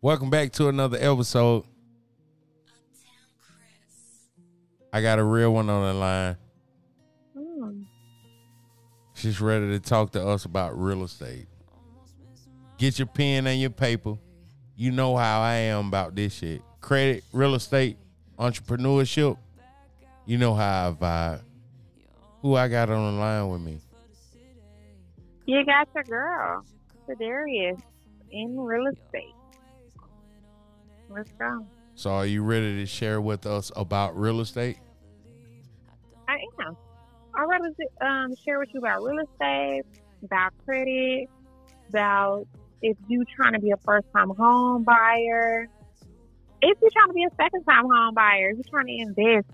Welcome back to another episode. I got a real one on the line. Hmm. She's ready to talk to us about real estate. Get your pen and your paper. You know how I am about this shit. Credit, real estate, entrepreneurship. You know how I vibe. Who I got on the line with me? You got your girl, Shadarius, in real estate. Let's go. So are you ready to share with us about real estate? I am. I'd rather um, share with you about real estate, about credit, about if you're trying to be a first time home buyer, if you're trying to be a second time home buyer, if you're trying to invest,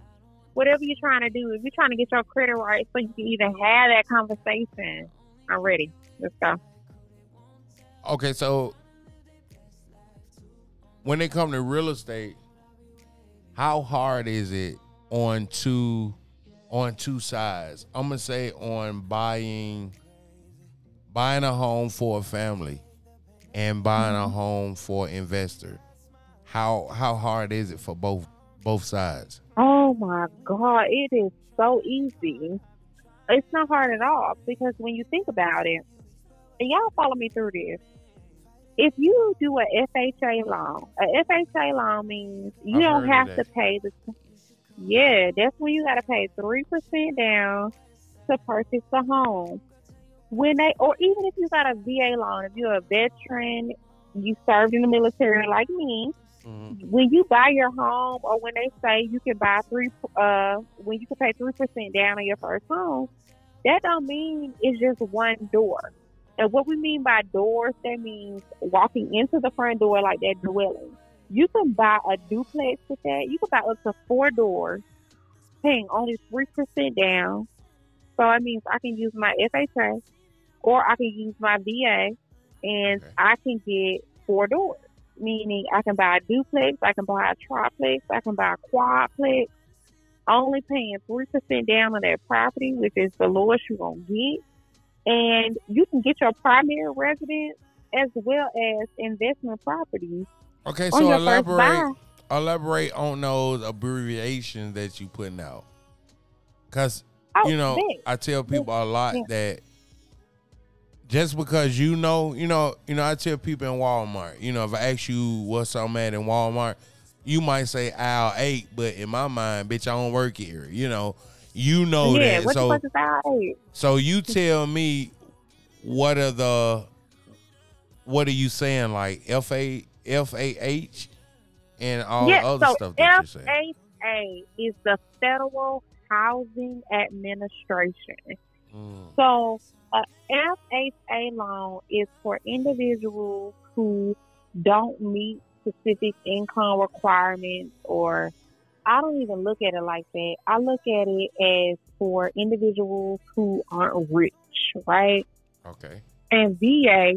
whatever you're trying to do, if you're trying to get your credit right so you can even have that conversation, I'm ready. Let's go. Okay, so when it come to real estate, how hard is it on two on two sides? I'm gonna say on buying buying a home for a family and buying a mm-hmm. home for investor. How how hard is it for both both sides? Oh my God, it is so easy. It's not hard at all because when you think about it, and y'all follow me through this. If you do a FHA loan, a FHA loan means you I've don't have to pay the. Yeah, that's when you got to pay three percent down to purchase the home. When they, or even if you got a VA loan, if you're a veteran, you served in the military like me, Mhm. when you buy your home or when they say you can buy three uh when you can pay three percent down on your first home, that don't mean it's just one door. And what we mean by doors, that means walking into the front door like that dwelling. You can buy a duplex with that. You can buy up to four doors, paying only three percent down. So it means I can use my FHA or I can use my VA and Okay. I can get four doors meaning I can buy a duplex, I can buy a triplex, I can buy a quadplex, only paying three percent down on that property, which is the lowest you're gonna get. And you can get your primary residence as well as investment properties Okay, so your first buy. elaborate elaborate on those abbreviations that you putting out. Cause Oh, you know, bet. I tell people a lot Yeah. that just because you know, you know, you know, I tell people in Walmart, you know, if I ask you what's I'm at in Walmart, you might say aisle eight, but in my mind, bitch, I don't work here. You know, you know yeah, that. what So the fuck is that? so you tell me what are the what are you saying like F A F A H and all yeah, the other so stuff that you're saying. FHA is the Federal Housing Administration. Mm, So, a FHA loan is for individuals who don't meet specific income requirements, or I don't even look at it like that. I look at it as for individuals who aren't rich, right? okay. And VA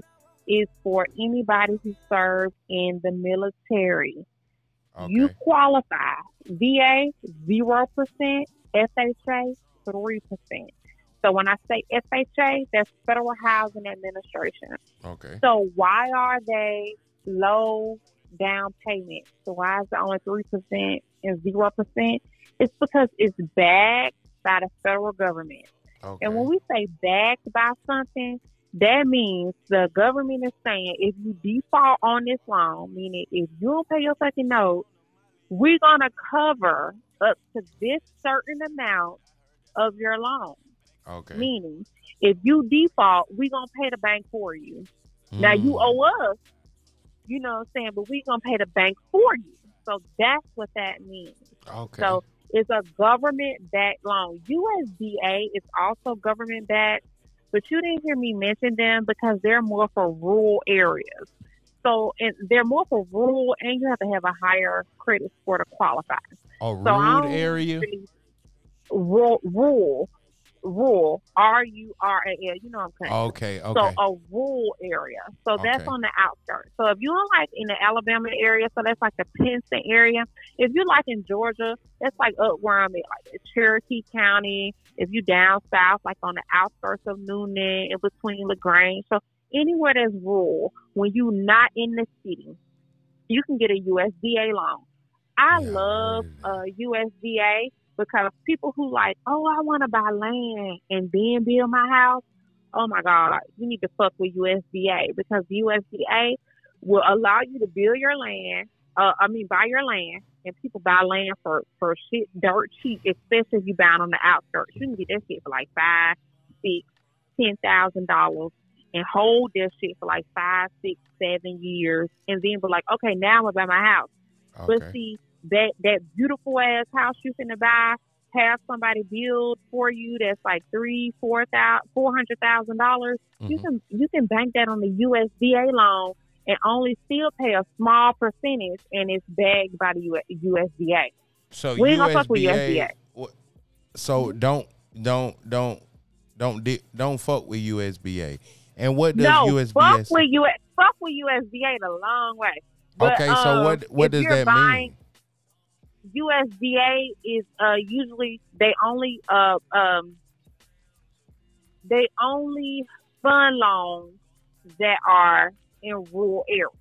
is for anybody who serves in the military. Okay. You qualify. VA, 0%. FHA, 3%. So when I say FHA, that's Federal Housing Administration. okay. So why are they low down payment. So why is it only 3% and 0%? It's because it's backed by the federal government. Okay. And when we say backed by something, that means the government is saying if you default on this loan, meaning if you don't pay your fucking note, we're gonna cover up to this certain amount of your loan. okay. Meaning, if you default, we're gonna pay the bank for you. Now you Mm, owe us, you know what I'm saying, but we're gonna pay the bank for you. So that's what that means. Okay. So it's a government backed loan. USDA is also government backed, but you didn't hear me mention them because they're more for rural areas. So and they're more for rural, and you have to have a higher credit score to qualify. a So don't area. really- rural, rural, rural, R U R A L. You know what I'm saying? Okay. So Okay. a rural area. So that's Okay. on the outskirts. So if you're like in the Alabama area, so that's like the Pinson area. If you're like in Georgia, that's like up where I'm at, like Cherokee County. If you down south, like on the outskirts of Newnan, in between Lagrange. So anywhere that's rural, when you're not in the city, you can get a USDA loan. I Yeah, love uh, USDA because people who like, oh, I want to buy land and then build my house. Oh my God, you need to fuck with USDA because USDA will allow you to build your land. Uh, I mean, buy your land, and people buy land for for shit dirt cheap, especially if you buy it on the outskirts. You can get that shit for like five, six, ten thousand dollars, and hold that shit for like five, six, seven years, and then be like, okay, now I'm gonna buy my house. But Okay. see that that beautiful ass house you finna buy, have somebody build for you that's like three, four thousand, four hundred thousand dollars. You Mhm. can you can bank that on the USDA loan and only still pay a small percentage, and it's bagged by the U- USDA. So We ain't gonna fuck with USDA. USDA. So don't don't don't don't di- don't fuck with USBA. And what does no, USBA? fuck with US, fuck with USDA the long way. But, okay, so um, what what does that buying, mean? USDA is uh, usually they only uh, um, they only fund loans that are in rural areas.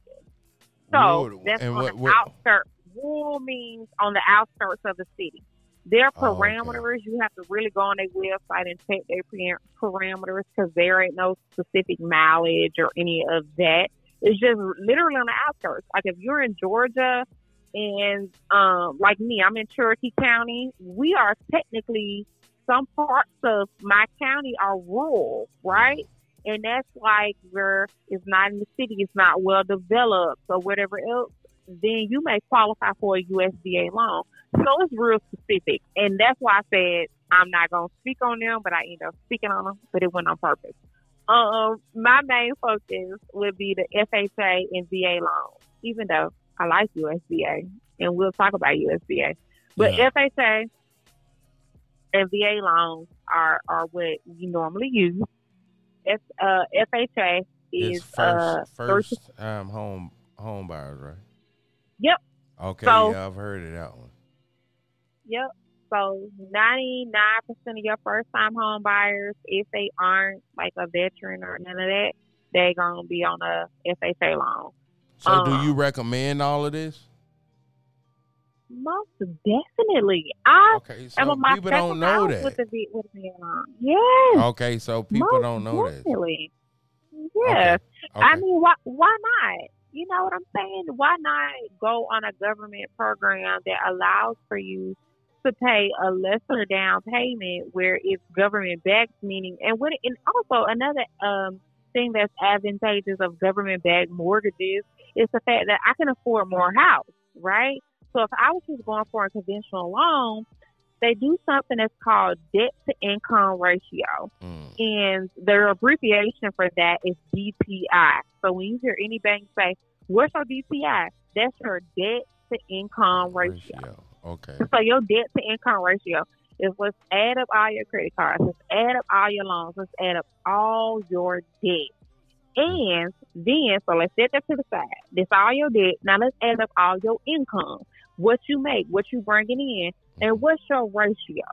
So that's and on what- the what- outskirts. Rural means on the outskirts of the city. Their Oh, okay. parameters, you have to really go on their website and check their parameters because there ain't no specific mileage or any of that. It's just literally on the outskirts. Like if you're in Georgia and um, like me, I'm in Cherokee County. We are technically some parts of my county are rural, right? And that's like where it's not in the city, it's not well developed or whatever else. Then you may qualify for a USDA loan. So it's real specific, and that's why I said I'm not gonna speak on them, but I end up speaking on them, but it went on purpose. Um, my main focus would be the FHA and VA loans, even though I like USDA, and we'll talk about USDA. But Yeah. FHA and VA loans are are what we normally use. F, uh, FHA is It's first uh, first um home home buyers, right? Yep. Okay, So- yeah, I've heard of that one. Yep. So ninety nine percent of your first time home buyers, if they aren't like a veteran or none of that, they're gonna be on a FHA loan. So do you Um, recommend all of this? Most definitely. I Okay, so my people don't know that. with the with the. Yes. Okay, so people most don't know that. definitely. Yes. Okay. I mean, why why not? You know what I'm saying? Why not go on a government program that allows for you to pay a lesser down payment where it's government backed, meaning and what and also another um thing that's advantageous of government backed mortgages is the fact that I can afford more house, right? So if I was just going for a conventional loan, they do something that's called debt to income ratio. Mm. And their abbreviation for that is DTI. So when you hear any bank say, What's your DTI? That's your debt to income ratio. Ratio. Okay. So your debt to income ratio is let's add up all your credit cards, let's add up all your loans, let's add up all your debt. And then, so let's set that to the side. That's all your debt. Now let's add up all your income, what you make, what you bringing in, and what's your ratio.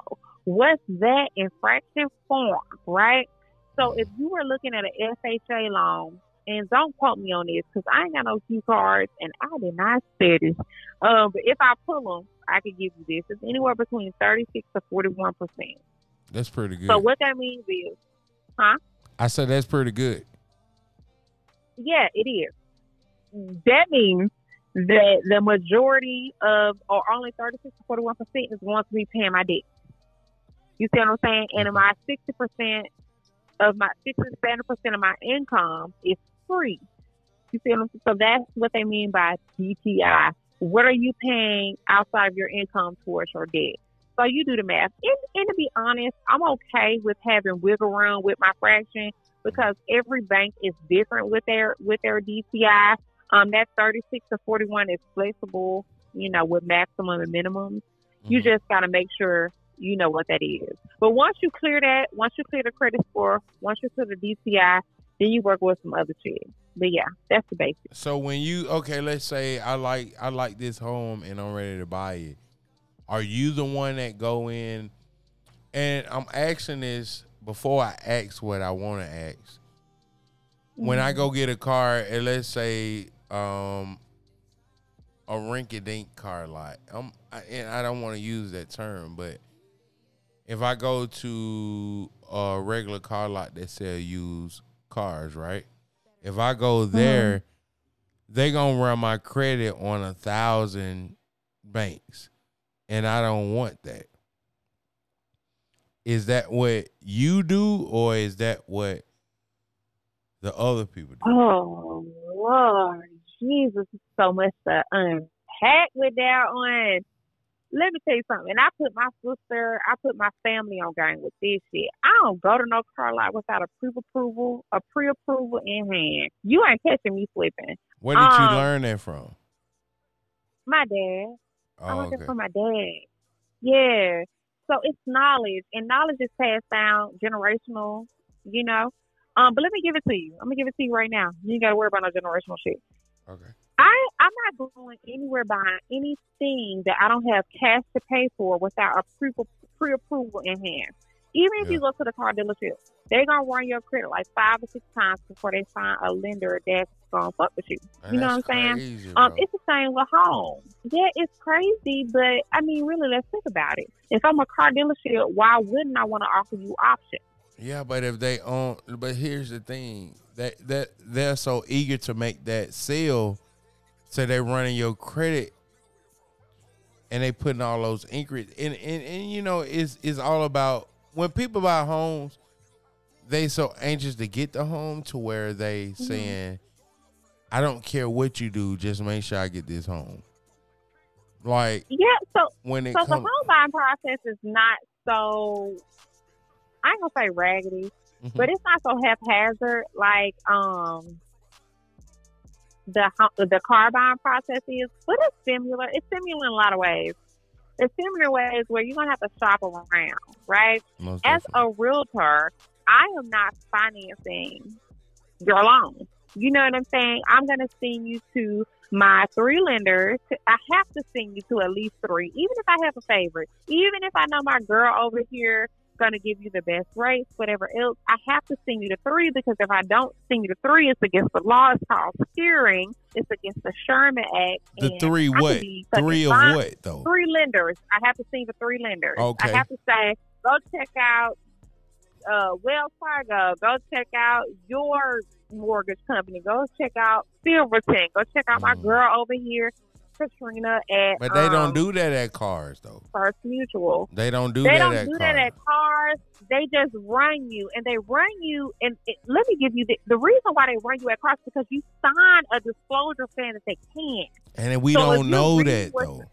What's that in fraction form, right? So if you were looking at an FHA loan, and don't quote me on this because I ain't got no key cards and I did not say this. Um, but if I pull them, I could give you this. It's anywhere between 36 to 41 percent. That's pretty good. So what that means is, huh? I said that's pretty good. Yeah, it is. That means that the majority of, or only 36 to 41 percent, is going to be paying my debt. You see what I'm saying? And my 60 percent of my 60 to 70 percent of my income is free. You see what I'm saying? So that's what they mean by DTI. What are you paying outside of your income towards your debt? So you do the math. And, and to be honest, I'm okay with having wiggle room with my fraction because every bank is different with their with their DTI. Um, that 36 to 41 is flexible, you know, with maximum and minimums. You Mhm. just got to make sure you know what that is. But once you clear that, once you clear the credit score, once you clear the DTI, then you work with some other shit. But yeah, that's the basics. So when you okay, let's say I like I like this home and I'm ready to buy it. Are you the one that go in? And I'm asking this before I ask what I want to ask. When I go get a car, and let's say um, a rinky dink car lot. I'm, I, and I don't want to use that term, but if I go to a regular car lot that sell used cars, right? If I go there, they gonna run my credit on a thousand banks, and I don't want that. Is that what you do, or is that what the other people do? Oh Lord, Jesus, so much to unpack with that one. Let me tell you something. And I put my sister, I put my family on game with this shit. I don't go to no car lot without a pre-approval, a pre-approval in hand. You ain't catching me slipping. Where did you Um, learn that from? My dad. I Oh, learned okay. it from my dad. Yeah. So it's knowledge, and knowledge is passed down generational. You know. Um, but let me give it to you. I'm gonna give it to you right now. You ain't gotta worry about no generational shit. Okay. I I'm not going anywhere buying anything that I don't have cash to pay for without a pre pre approval in hand. Even if you go to the car dealership, they're gonna run your credit like five or six times before they find a lender that's gonna fuck with you. You know what I'm saying? crazy, Um, it's the same with home. Yeah, it's crazy, but I mean, really, let's think about it. If I'm a car dealership, why wouldn't I want to offer you options? Yeah, but if they own, but here's the thing that that they're so eager to make that sale, so they're running your credit, and they putting all those increase, and and, and you know it's it's all about when people buy homes, they so anxious to get the home to where they Mm-hmm. saying, I don't care what you do, just make sure I get this home. Like Yeah, so when it so the comes, home buying process is not so. I ain't gonna say raggedy, Mhm. but it's not so haphazard like um the the car buying process is. But it's similar. It's similar in a lot of ways. It's similar ways where you're gonna have to shop around, right? most as definitely. a realtor, I am not financing your loan. You know what I'm saying? I'm going to send you to my three lenders. I have to send you to at least three, even if I have a favorite. Even if I know my girl over here going to give you the best rates, whatever else, I have to send you to three because if I don't send you to three, it's against the law. It's called steering. It's against the Sherman Act. the three what? Three of fined what though? three lenders. I have to see the three lenders. Okay. I have to say, go check out uh, Wells Fargo. Go check out your mortgage company. Go check out Silverton. Go check out my Mm. girl over here, Katrina at But they um, don't do that at cars though. First Mutual. They don't do they that don't at do cars. that at cars. They just run you, and they run you. And it, let me give you the, the reason why they run you at cars because you sign a disclosure saying that they can't. and we So don't know that though.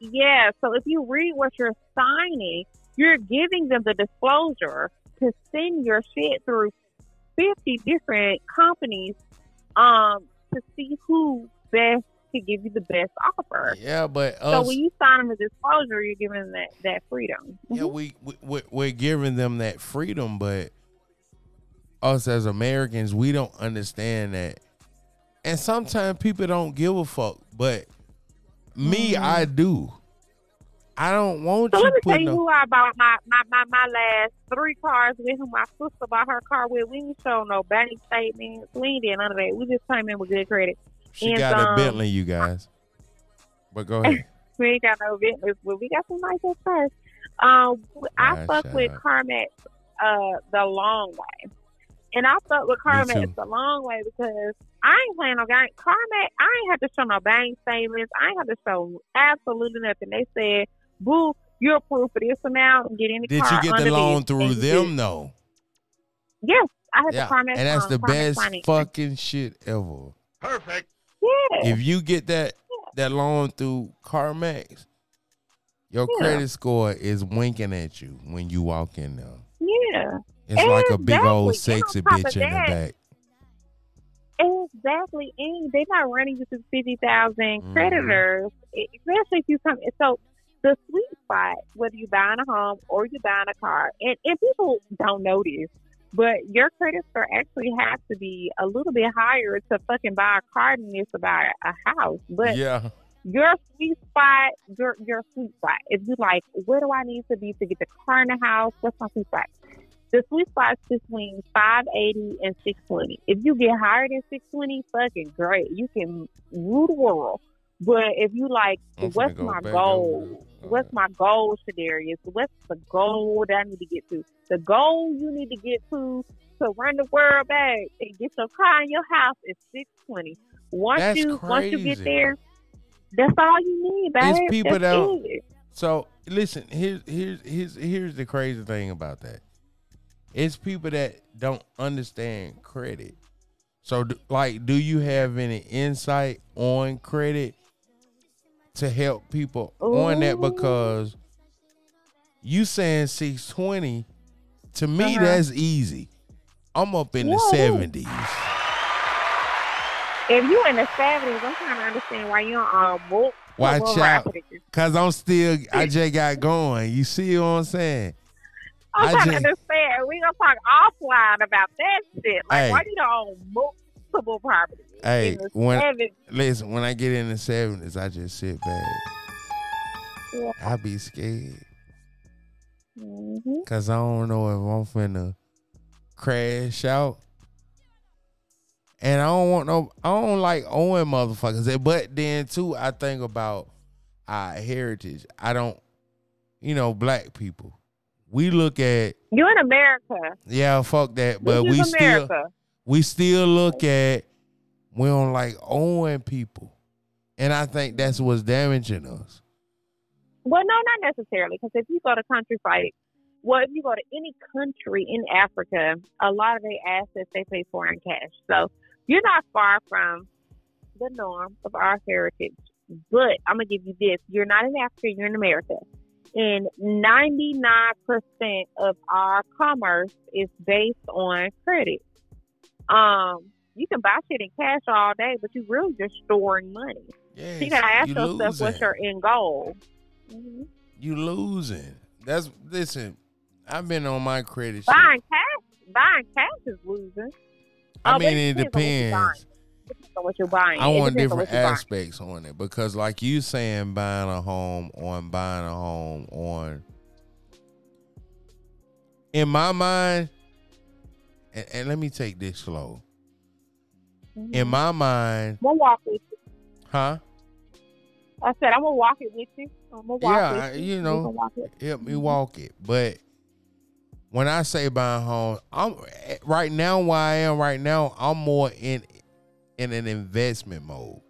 Yeah, so if you read what you're signing, you're giving them the disclosure to send your shit through 50 different companies um, to see who best to give you the best offer. Yeah, but So when you sign them a disclosure, you're giving them that, that freedom. yeah, we, we we- we're giving them that freedom, but us as Americans, we don't understand that. And sometimes people don't give a fuck, but me, Mhm. I do. I don't want So you let me tell you a- who I bought my, my, my, my last three cars with, who my sister bought her car with. We didn't show no bank statements. We ain't did none of that. We just came in with good credit. she and, got a um, Bentley, you guys. But go ahead. We ain't got no business, but we got some nice ass cars. Um, I Nice fuck with job. CarMax uh the long way, and I fuck with too. CarMax the long way because I ain't playing no game. CarMax, I ain't have to show no bank statements. I ain't have to show absolutely nothing. They said, "Boo, you're approved for this amount and get any Did car you get under the loan through them did. though? Yes, I had Yeah, the CarMax, and that's um, the best finance. fucking shit ever. Perfect. Yeah, if you get that that loan through CarMax, your Yeah. credit score is winking at you when you walk in there. yeah. It's like a big old Exactly. And on sexy top bitch in the back. Exactly, and they're not running you through fifty thousand Mhm. creditors, especially if you come. So the sweet spot, whether you're buying a home or you're buying a car, and, and people don't notice, but your credit score actually has to be a little bit higher to fucking buy a car than it is to buy a house. But yeah, your sweet spot, your your sweet spot. If you like, where do I need to be to get the car in the house? What's my sweet spot? The sweet spot is between five eighty and six twenty. If you get higher than six twenty, fucking great. You can rule the world. But if you like, I'm what's my goal? What's my goal, Shadarius? What's the goal that I need to get to? The goal you need to get to to run the world back and get your car in your house is six twenty. Once That's you once you get there, that's all you need, babe. It's people that's that-. So listen, here's here's here's here's the crazy thing about that. It's people that don't understand credit. So, like, do you have any insight on credit to help people on that? Because you saying six twenty, to me Uh-huh. that's easy. I'm up in the it is. seventies. If you in the seventies, I'm trying to understand why you don't um. Watch book out. Cause I'm still, I just got going. You see what I'm saying? I'm I trying just- to understand. We gonna talk offline about that shit. Like, Hey. why you don't own multiple properties? Hey, when 70s? listen, when I get in the seventies, I just sit back. Yeah. I be scared Mhm. because I don't know if I'm finna crash out. And I don't want no, I don't like owing motherfuckers. But then too, I think about our heritage. I don't, you know, black people. We look at You in America? yeah, fuck that, but we is still we still look at we don't like owing people, and I think that's what's damaging us. Well, no, not necessarily. Because if you go to country like, well, if you go to any country in Africa, a lot of their assets they pay for in cash. So you're not far from the norm of our heritage. But I'm gonna give you this: you're not in Africa, you're in America, and 99% of our commerce is based on credit. Um, you can buy shit in cash all day, but you really just storing money. Yes, you gotta ask you yourself what's your end goal. hmm you losing. That's listen. I've been on my credit. shit. Buying cash, buying cash is losing. I Oh, mean, it depends what you're depends. On what you're buying. I It want on different what buying. aspects on it because, like you saying, buying a home on buying a home on. In my mind, and, and let me take this slow. Mhm. In my mind, I'm gonna walk with you. huh? I said I'm gonna walk it with you. I'm gonna walk Yeah, you. you know. walk it. help me walk it. But when I say buying home, I'm right now where I am right now, I'm more in in an investment mode.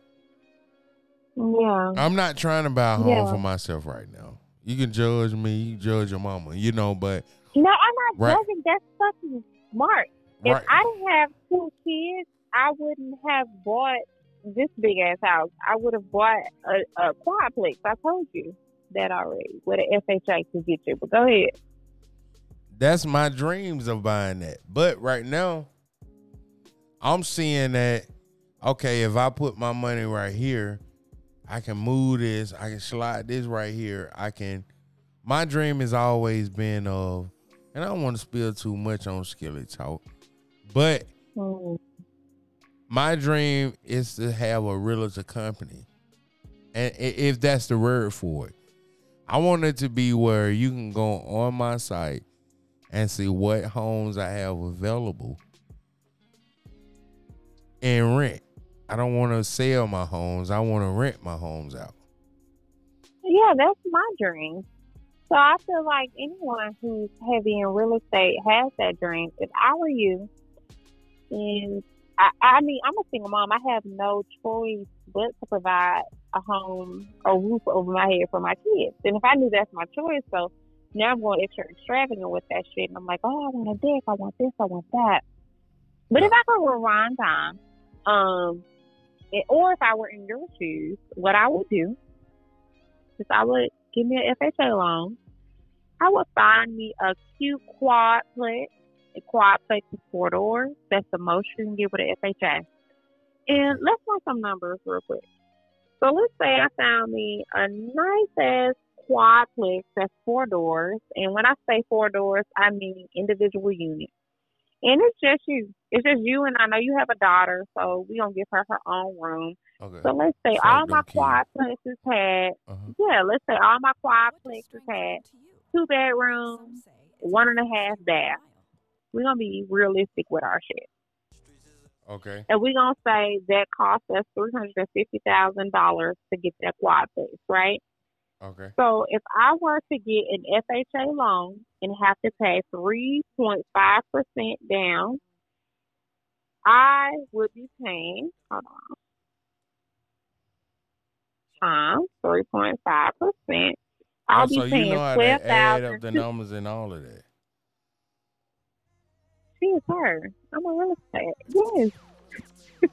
Yeah. I'm not trying to buy a home Yeah. for myself right now. You can judge me, you judge your mama, you know, but No, I'm not Right. judging. That's fucking smart. If right, I didn't have two kids, I wouldn't have bought this big ass house. I would have bought a, a quadplex. I told you that already. With an FHA to get you. But go ahead. that's my dreams of buying that. But right now, I'm seeing that okay, if I put my money right here, I can move this, I can slide this right here. I can my dream has always been of and I don't want to spill too much on Skillet Talk, but Mm. My dream is to have a realtor company. And if that's the word for it. I want it to be where you can go on my site and see what homes I have available and rent. I don't want to sell my homes. I want to rent my homes out. Yeah, that's my dream. So I feel like anyone who's heavy in real estate has that dream. If I were you, and I, I mean, I'm a single mom. I have no choice but to provide a home, a roof over my head for my kids. And if I knew that's my choice, so now I'm going extra extravagant with that shit. And I'm like, oh, I want a deck. I want this. I want that. But if I could rewind time, um, and- or if I were in your shoes, what I would do is I would give me an FHA loan. I would find me a cute quadplex. A quadplex is four doors. That's the most you can get with an FHA. And let's run some numbers real quick. So let's say I found me a nice ass quadplex that's four doors. And when I say four doors, I mean individual units. And it's just you. It's just you and I know you have a daughter, so we gonna give her her own room. Okay. So let's say So all my them kids. quadplexes had Uh-huh. yeah, let's say all my quadplexes had two bedrooms, one and a half bath. We're gonna be realistic with our shit. Okay. And we're gonna say that cost us three hundred and fifty thousand dollars to get that quad base, right? Okay. So if I were to get an FHA loan and have to pay three point five percent down, I would be paying hold on times three point five percent. I'll Oh, be so you know how to add up the numbers and all of that. She is her. I'm a real estate. Yes.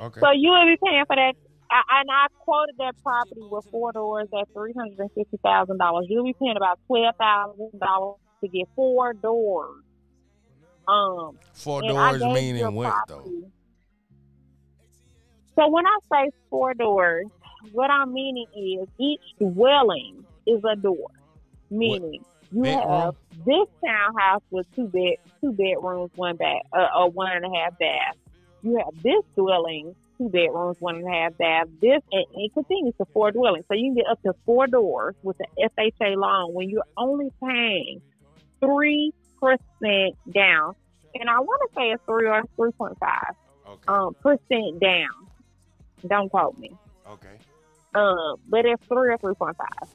Okay. So you would be paying for that. I, and I quoted that property with four doors at three hundred and fifty thousand dollars. You'll be paying about twelve thousand dollars to get four doors. Um, Four doors gave you a meaning what though? So when I say four doors, what I'm meaning is each dwelling is a door. Meaning you Bedroom? have this townhouse with two bed, two bedrooms, one bath, uh, or one and a half bath. You have this dwelling, two bedrooms, one and a half bath. This and it continues to four dwellings, so you can get up to four doors with the FHA loan when you're only paying three percent down. And I want to say it's three or three point five Okay. um, percent down. Don't quote me. okay. Um, but it's three or three point five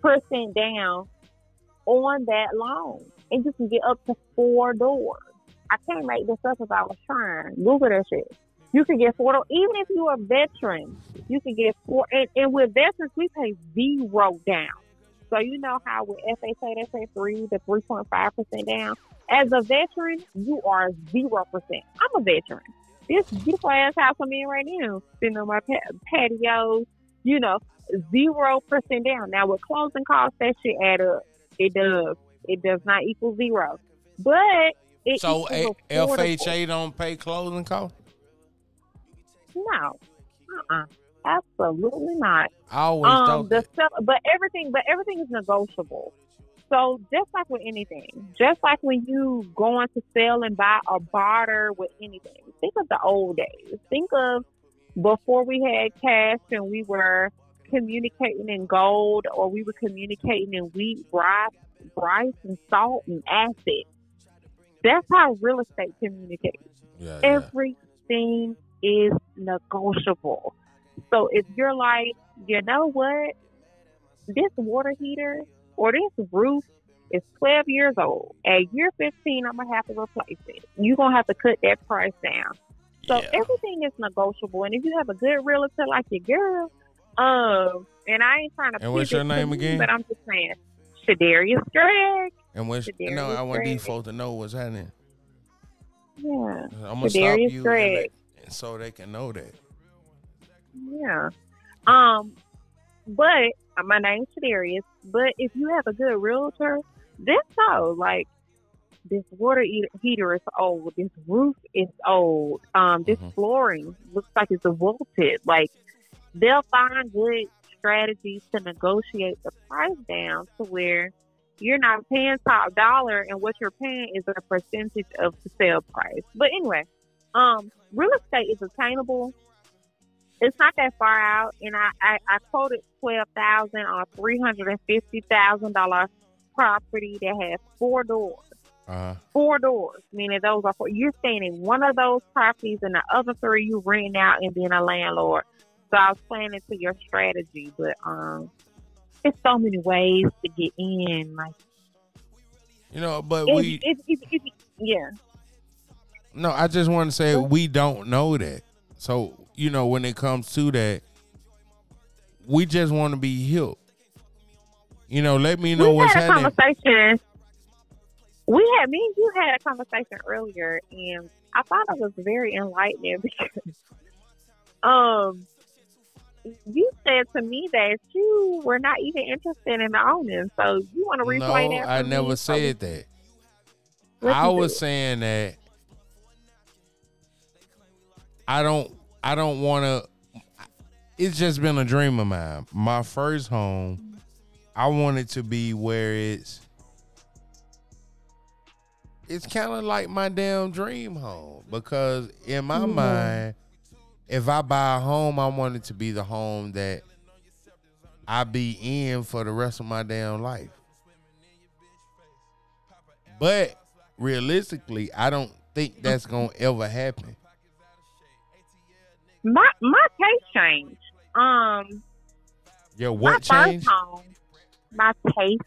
percent down on that loan, and you can get up to four doors. I can't make this up if I was trying. Google that shit. You can get four doors, even if you're a veteran. You can get four, and, and with veterans we pay zero down. So you know how with FHA they say three to three point five percent down. As a veteran, you are zero percent. I'm a veteran. This beautiful ass house I'm in right now, sitting on my patio, you know, zero percent down. Now with closing costs, that shit add up. It does. It does not equal zero, but it So a-. FHA don't pay closing costs? No, uh-uh. absolutely not. I always um, the stuff, but everything, but everything is negotiable. So just like with anything, just like when you going to sell and buy or barter with anything, think of the old days. Think of before we had cash and we were communicating in gold or we were communicating in wheat, rice, rice and salt and acid. That's how real estate communicates Yeah, yeah. everything is negotiable. So if you're like, you know what, this water heater or this roof is 12 years old. At year 15, I'm gonna have to replace it. You're gonna have to cut that price down. So Yeah. everything is negotiable. And if you have a good realtor like your girl, um, and I ain't trying to And what's your name you, again? but I'm just saying, Shadarius Gregg. And when Shadarius no, I want these folks to know what's happening. Yeah, I'm gonna stop Shadarius you and Gregg. and so they can know that. Yeah. Um, but uh, my name's Shadarius. But if you have a good realtor, this so like this water heater is old. This roof is old. Um, this Mhm. flooring looks like it's a wilted. Like they'll find good strategies to negotiate the price down to where you're not paying top dollar, and what you're paying is a percentage of the sale price. But anyway, um, real estate is attainable it's not that far out, and I I, I quoted twelve thousand a three hundred and fifty thousand dollar property that has four doors. Uh, Four doors, meaning those are four. You're staying in one of those properties, and the other three you renting out and being a landlord. So I was planning to your strategy, but um, it's so many ways to get in. Like you know, but if, we if, if, yeah, no. I just want to say we don't know that. So you know, when it comes to that, we just want to be helped. You know, let me know we what's had a happening. conversation. We had me and you had a conversation earlier, and I thought it was very enlightening because, um, you said to me that you were not even interested in owning. So you want to No, replay that? I never me? said that. What I was saying that I don't I don't want to it's just been a dream of mine. My first home, I want it to be where it's it's kind of like my damn dream home because in my Mhm. mind if I buy a home, I want it to be the home that I be in for the rest of my damn life. But realistically, I don't think that's gonna ever happen. My my taste changed. Um, Your what first changed? home, my taste,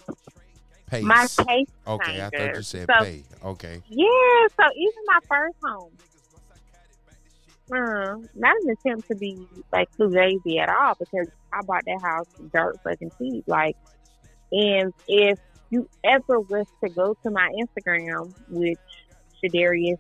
Pace. my taste. okay, I thought you changes. said So- pay. Okay. Yeah, so even my first home, uh, not an attempt to be like too lazy at all because I bought that house dirt fucking cheap. Like, and if you ever was to go to my Instagram, which Shadarius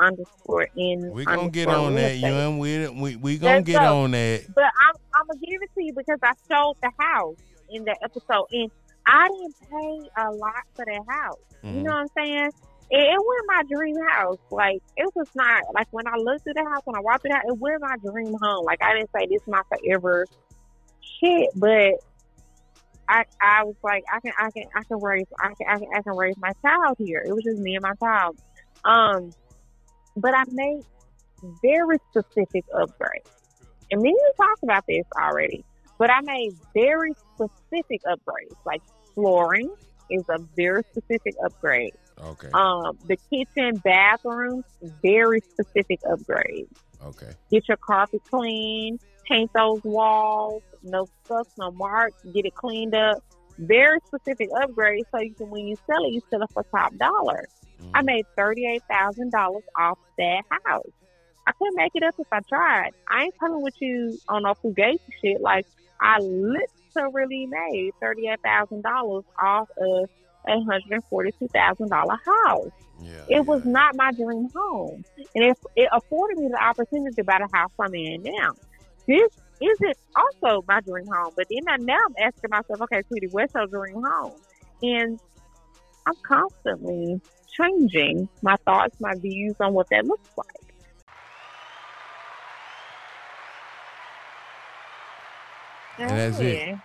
underscore in, We gonna get on that, you and we we we gonna get go. on that. But I'm I'm gonna give it to you because I showed the house in the episode, and I didn't pay a lot for that house. You Mhm. know what I'm saying? It, it wasn't my dream house. Like it was not like when I looked at the house, when I walked the house, it wasn't my dream home. Like I didn't say this is my forever shit, but I I was like I can I can I can raise I can I can, I can raise my child here. It was just me and my child. Um, but I made very specific upgrades. And me you talked about this already, but I made very specific upgrades. Like flooring is a very specific upgrade. Okay. Um, the kitchen, bathrooms, very specific upgrades. Okay. Get your carpet clean, paint those walls, no scuffs, no marks, get it cleaned up. Very specific upgrades so you can when you sell it, you sell it for top dollar. I Mhm. made thirty eight thousand dollars off that house. I couldn't make it up if I tried. I ain't coming with you on no fugazi shit. Like I literally made thirty eight thousand dollars off of a hundred and forty two thousand dollar house. Yeah. It was not my dream home, and it, it afforded me the opportunity to buy the house I'm in now. This isn't also my dream home, but then I, now I'm asking myself, okay, sweetie, what's your dream home? And I'm constantly changing my thoughts, my views on what that looks like. And that's it. Yeah.